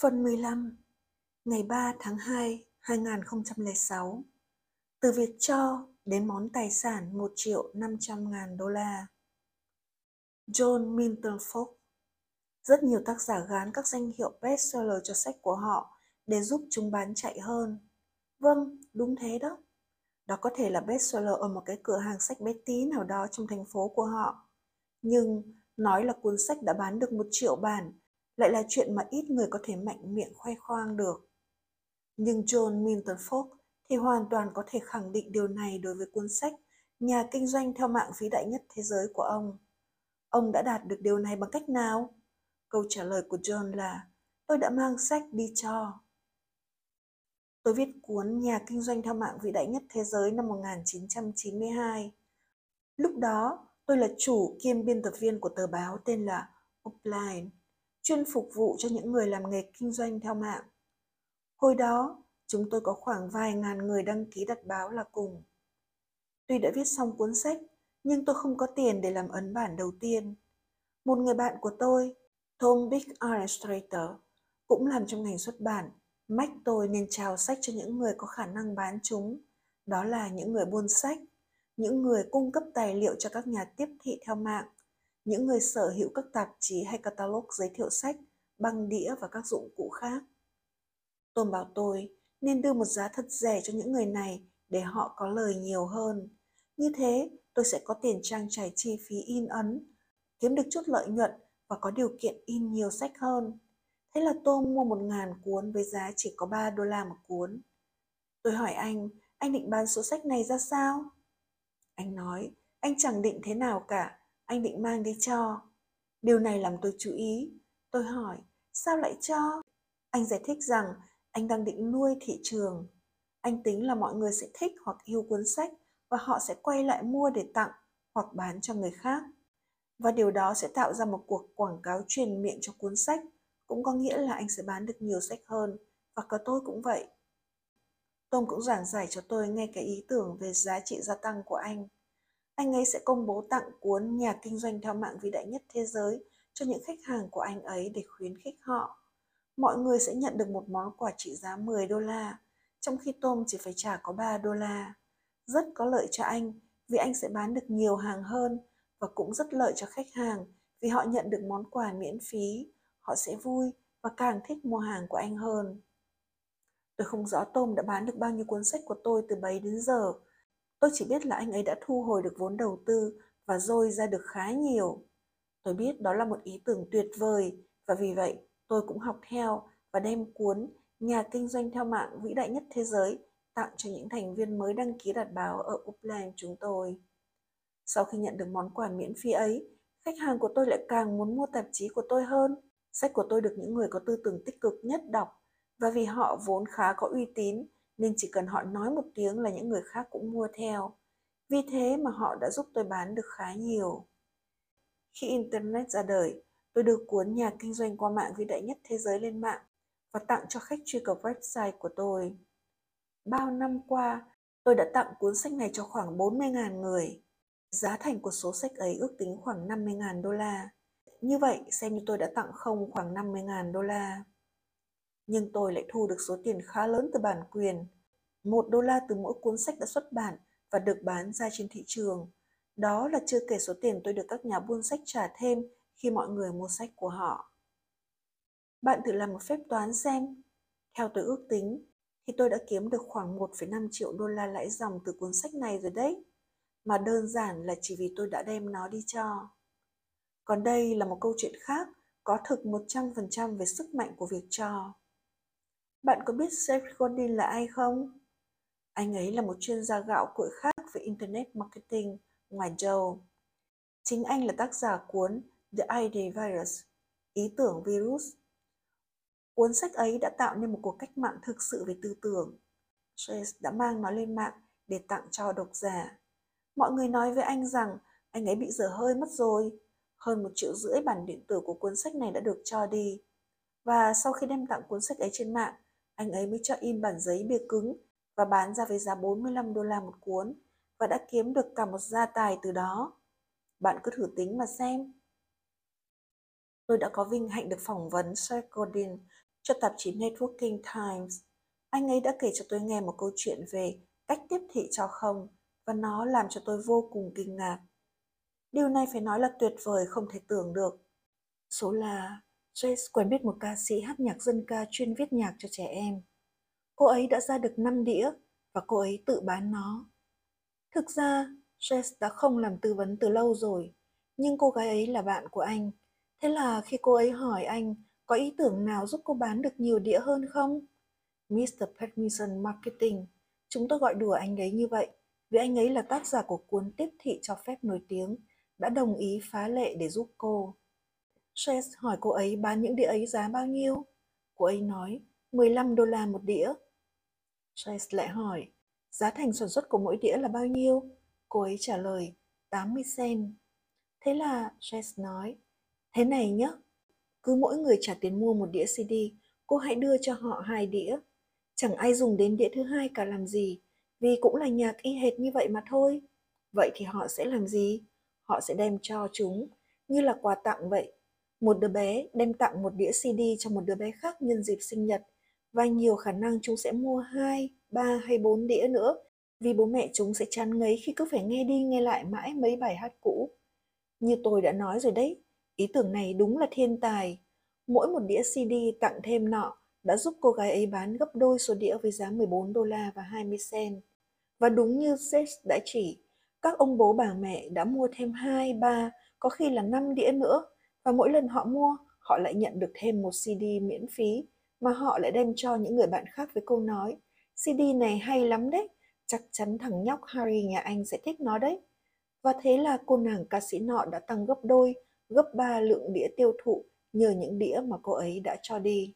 Phần 15 Ngày 3 tháng 2, 2006 Từ việc cho đến món tài sản 1 triệu 500 ngàn đô la John Milton Fox Rất nhiều tác giả gán các danh hiệu bestseller cho sách của họ để giúp chúng bán chạy hơn. Vâng, đúng thế đó. Đó có thể là bestseller ở một cái cửa hàng sách bé tí nào đó trong thành phố của họ. Nhưng nói là cuốn sách đã bán được một triệu bản lại là chuyện mà ít người có thể mạnh miệng khoe khoang được. Nhưng John Milton Fox thì hoàn toàn có thể khẳng định điều này đối với cuốn sách Nhà kinh doanh theo mạng vĩ đại nhất thế giới của ông. Ông đã đạt được điều này bằng cách nào? Câu trả lời của John là tôi đã mang sách đi cho. Tôi viết cuốn Nhà kinh doanh theo mạng vĩ đại nhất thế giới năm 1992. Lúc đó, tôi là chủ kiêm biên tập viên của tờ báo tên là Upline chuyên phục vụ cho những người làm nghề kinh doanh theo mạng. Hồi đó, chúng tôi có khoảng vài ngàn người đăng ký đặt báo là cùng. Tuy đã viết xong cuốn sách, nhưng tôi không có tiền để làm ấn bản đầu tiên. Một người bạn của tôi, Tom Big Illustrator, cũng làm trong ngành xuất bản, mách tôi nên trao sách cho những người có khả năng bán chúng. Đó là những người buôn sách, những người cung cấp tài liệu cho các nhà tiếp thị theo mạng những người sở hữu các tạp chí hay catalog giới thiệu sách, băng đĩa và các dụng cụ khác. Tôn bảo tôi nên đưa một giá thật rẻ cho những người này để họ có lời nhiều hơn. Như thế, tôi sẽ có tiền trang trải chi phí in ấn, kiếm được chút lợi nhuận và có điều kiện in nhiều sách hơn. Thế là tôi mua một ngàn cuốn với giá chỉ có 3 đô la một cuốn. Tôi hỏi anh, anh định bán số sách này ra sao? Anh nói, anh chẳng định thế nào cả, anh định mang đi cho. Điều này làm tôi chú ý. Tôi hỏi, sao lại cho? Anh giải thích rằng anh đang định nuôi thị trường. Anh tính là mọi người sẽ thích hoặc yêu cuốn sách và họ sẽ quay lại mua để tặng hoặc bán cho người khác. Và điều đó sẽ tạo ra một cuộc quảng cáo truyền miệng cho cuốn sách, cũng có nghĩa là anh sẽ bán được nhiều sách hơn, và cả tôi cũng vậy. Tom cũng giảng giải cho tôi nghe cái ý tưởng về giá trị gia tăng của anh anh ấy sẽ công bố tặng cuốn Nhà kinh doanh theo mạng vĩ đại nhất thế giới cho những khách hàng của anh ấy để khuyến khích họ. Mọi người sẽ nhận được một món quà trị giá 10 đô la, trong khi Tom chỉ phải trả có 3 đô la. Rất có lợi cho anh vì anh sẽ bán được nhiều hàng hơn và cũng rất lợi cho khách hàng vì họ nhận được món quà miễn phí, họ sẽ vui và càng thích mua hàng của anh hơn. Tôi không rõ Tom đã bán được bao nhiêu cuốn sách của tôi từ bấy đến giờ, Tôi chỉ biết là anh ấy đã thu hồi được vốn đầu tư và dôi ra được khá nhiều. Tôi biết đó là một ý tưởng tuyệt vời và vì vậy tôi cũng học theo và đem cuốn Nhà kinh doanh theo mạng vĩ đại nhất thế giới tặng cho những thành viên mới đăng ký đặt báo ở Upland chúng tôi. Sau khi nhận được món quà miễn phí ấy, khách hàng của tôi lại càng muốn mua tạp chí của tôi hơn. Sách của tôi được những người có tư tưởng tích cực nhất đọc và vì họ vốn khá có uy tín nên chỉ cần họ nói một tiếng là những người khác cũng mua theo. Vì thế mà họ đã giúp tôi bán được khá nhiều. Khi Internet ra đời, tôi đưa cuốn nhà kinh doanh qua mạng vĩ đại nhất thế giới lên mạng và tặng cho khách truy cập website của tôi. Bao năm qua, tôi đã tặng cuốn sách này cho khoảng 40.000 người. Giá thành của số sách ấy ước tính khoảng 50.000 đô la. Như vậy, xem như tôi đã tặng không khoảng 50.000 đô la nhưng tôi lại thu được số tiền khá lớn từ bản quyền. Một đô la từ mỗi cuốn sách đã xuất bản và được bán ra trên thị trường. Đó là chưa kể số tiền tôi được các nhà buôn sách trả thêm khi mọi người mua sách của họ. Bạn thử làm một phép toán xem. Theo tôi ước tính, thì tôi đã kiếm được khoảng 1,5 triệu đô la lãi dòng từ cuốn sách này rồi đấy. Mà đơn giản là chỉ vì tôi đã đem nó đi cho. Còn đây là một câu chuyện khác, có thực 100% về sức mạnh của việc cho. Bạn có biết Seth Godin là ai không? Anh ấy là một chuyên gia gạo cội khác về Internet Marketing ngoài Joe. Chính anh là tác giả cuốn The Idea Virus, ý tưởng virus. Cuốn sách ấy đã tạo nên một cuộc cách mạng thực sự về tư tưởng. Chase đã mang nó lên mạng để tặng cho độc giả. Mọi người nói với anh rằng anh ấy bị dở hơi mất rồi. Hơn một triệu rưỡi bản điện tử của cuốn sách này đã được cho đi. Và sau khi đem tặng cuốn sách ấy trên mạng, anh ấy mới cho in bản giấy bìa cứng và bán ra với giá 45 đô la một cuốn và đã kiếm được cả một gia tài từ đó. Bạn cứ thử tính mà xem. Tôi đã có vinh hạnh được phỏng vấn Sir Godin cho tạp chí Networking Times. Anh ấy đã kể cho tôi nghe một câu chuyện về cách tiếp thị cho không và nó làm cho tôi vô cùng kinh ngạc. Điều này phải nói là tuyệt vời, không thể tưởng được. Số là Jace quen biết một ca sĩ hát nhạc dân ca chuyên viết nhạc cho trẻ em. Cô ấy đã ra được 5 đĩa và cô ấy tự bán nó. Thực ra, Jace đã không làm tư vấn từ lâu rồi, nhưng cô gái ấy là bạn của anh. Thế là khi cô ấy hỏi anh có ý tưởng nào giúp cô bán được nhiều đĩa hơn không? Mr. Permission Marketing, chúng tôi gọi đùa anh ấy như vậy, vì anh ấy là tác giả của cuốn tiếp thị cho phép nổi tiếng, đã đồng ý phá lệ để giúp cô. Chase hỏi cô ấy bán những đĩa ấy giá bao nhiêu? Cô ấy nói 15 đô la một đĩa. Chase lại hỏi, giá thành sản xuất của mỗi đĩa là bao nhiêu? Cô ấy trả lời, 80 cent. Thế là Chase nói, thế này nhé, cứ mỗi người trả tiền mua một đĩa CD, cô hãy đưa cho họ hai đĩa. Chẳng ai dùng đến đĩa thứ hai cả làm gì, vì cũng là nhạc y hệt như vậy mà thôi. Vậy thì họ sẽ làm gì? Họ sẽ đem cho chúng, như là quà tặng vậy. Một đứa bé đem tặng một đĩa CD cho một đứa bé khác nhân dịp sinh nhật, và nhiều khả năng chúng sẽ mua hai, ba hay bốn đĩa nữa, vì bố mẹ chúng sẽ chán ngấy khi cứ phải nghe đi nghe lại mãi mấy bài hát cũ. Như tôi đã nói rồi đấy, ý tưởng này đúng là thiên tài. Mỗi một đĩa CD tặng thêm nọ đã giúp cô gái ấy bán gấp đôi số đĩa với giá 14 đô la và 20 cent. Và đúng như Seth đã chỉ, các ông bố bà mẹ đã mua thêm 2, 3, có khi là 5 đĩa nữa và mỗi lần họ mua, họ lại nhận được thêm một CD miễn phí mà họ lại đem cho những người bạn khác với câu nói CD này hay lắm đấy, chắc chắn thằng nhóc Harry nhà anh sẽ thích nó đấy. Và thế là cô nàng ca sĩ nọ đã tăng gấp đôi, gấp ba lượng đĩa tiêu thụ nhờ những đĩa mà cô ấy đã cho đi.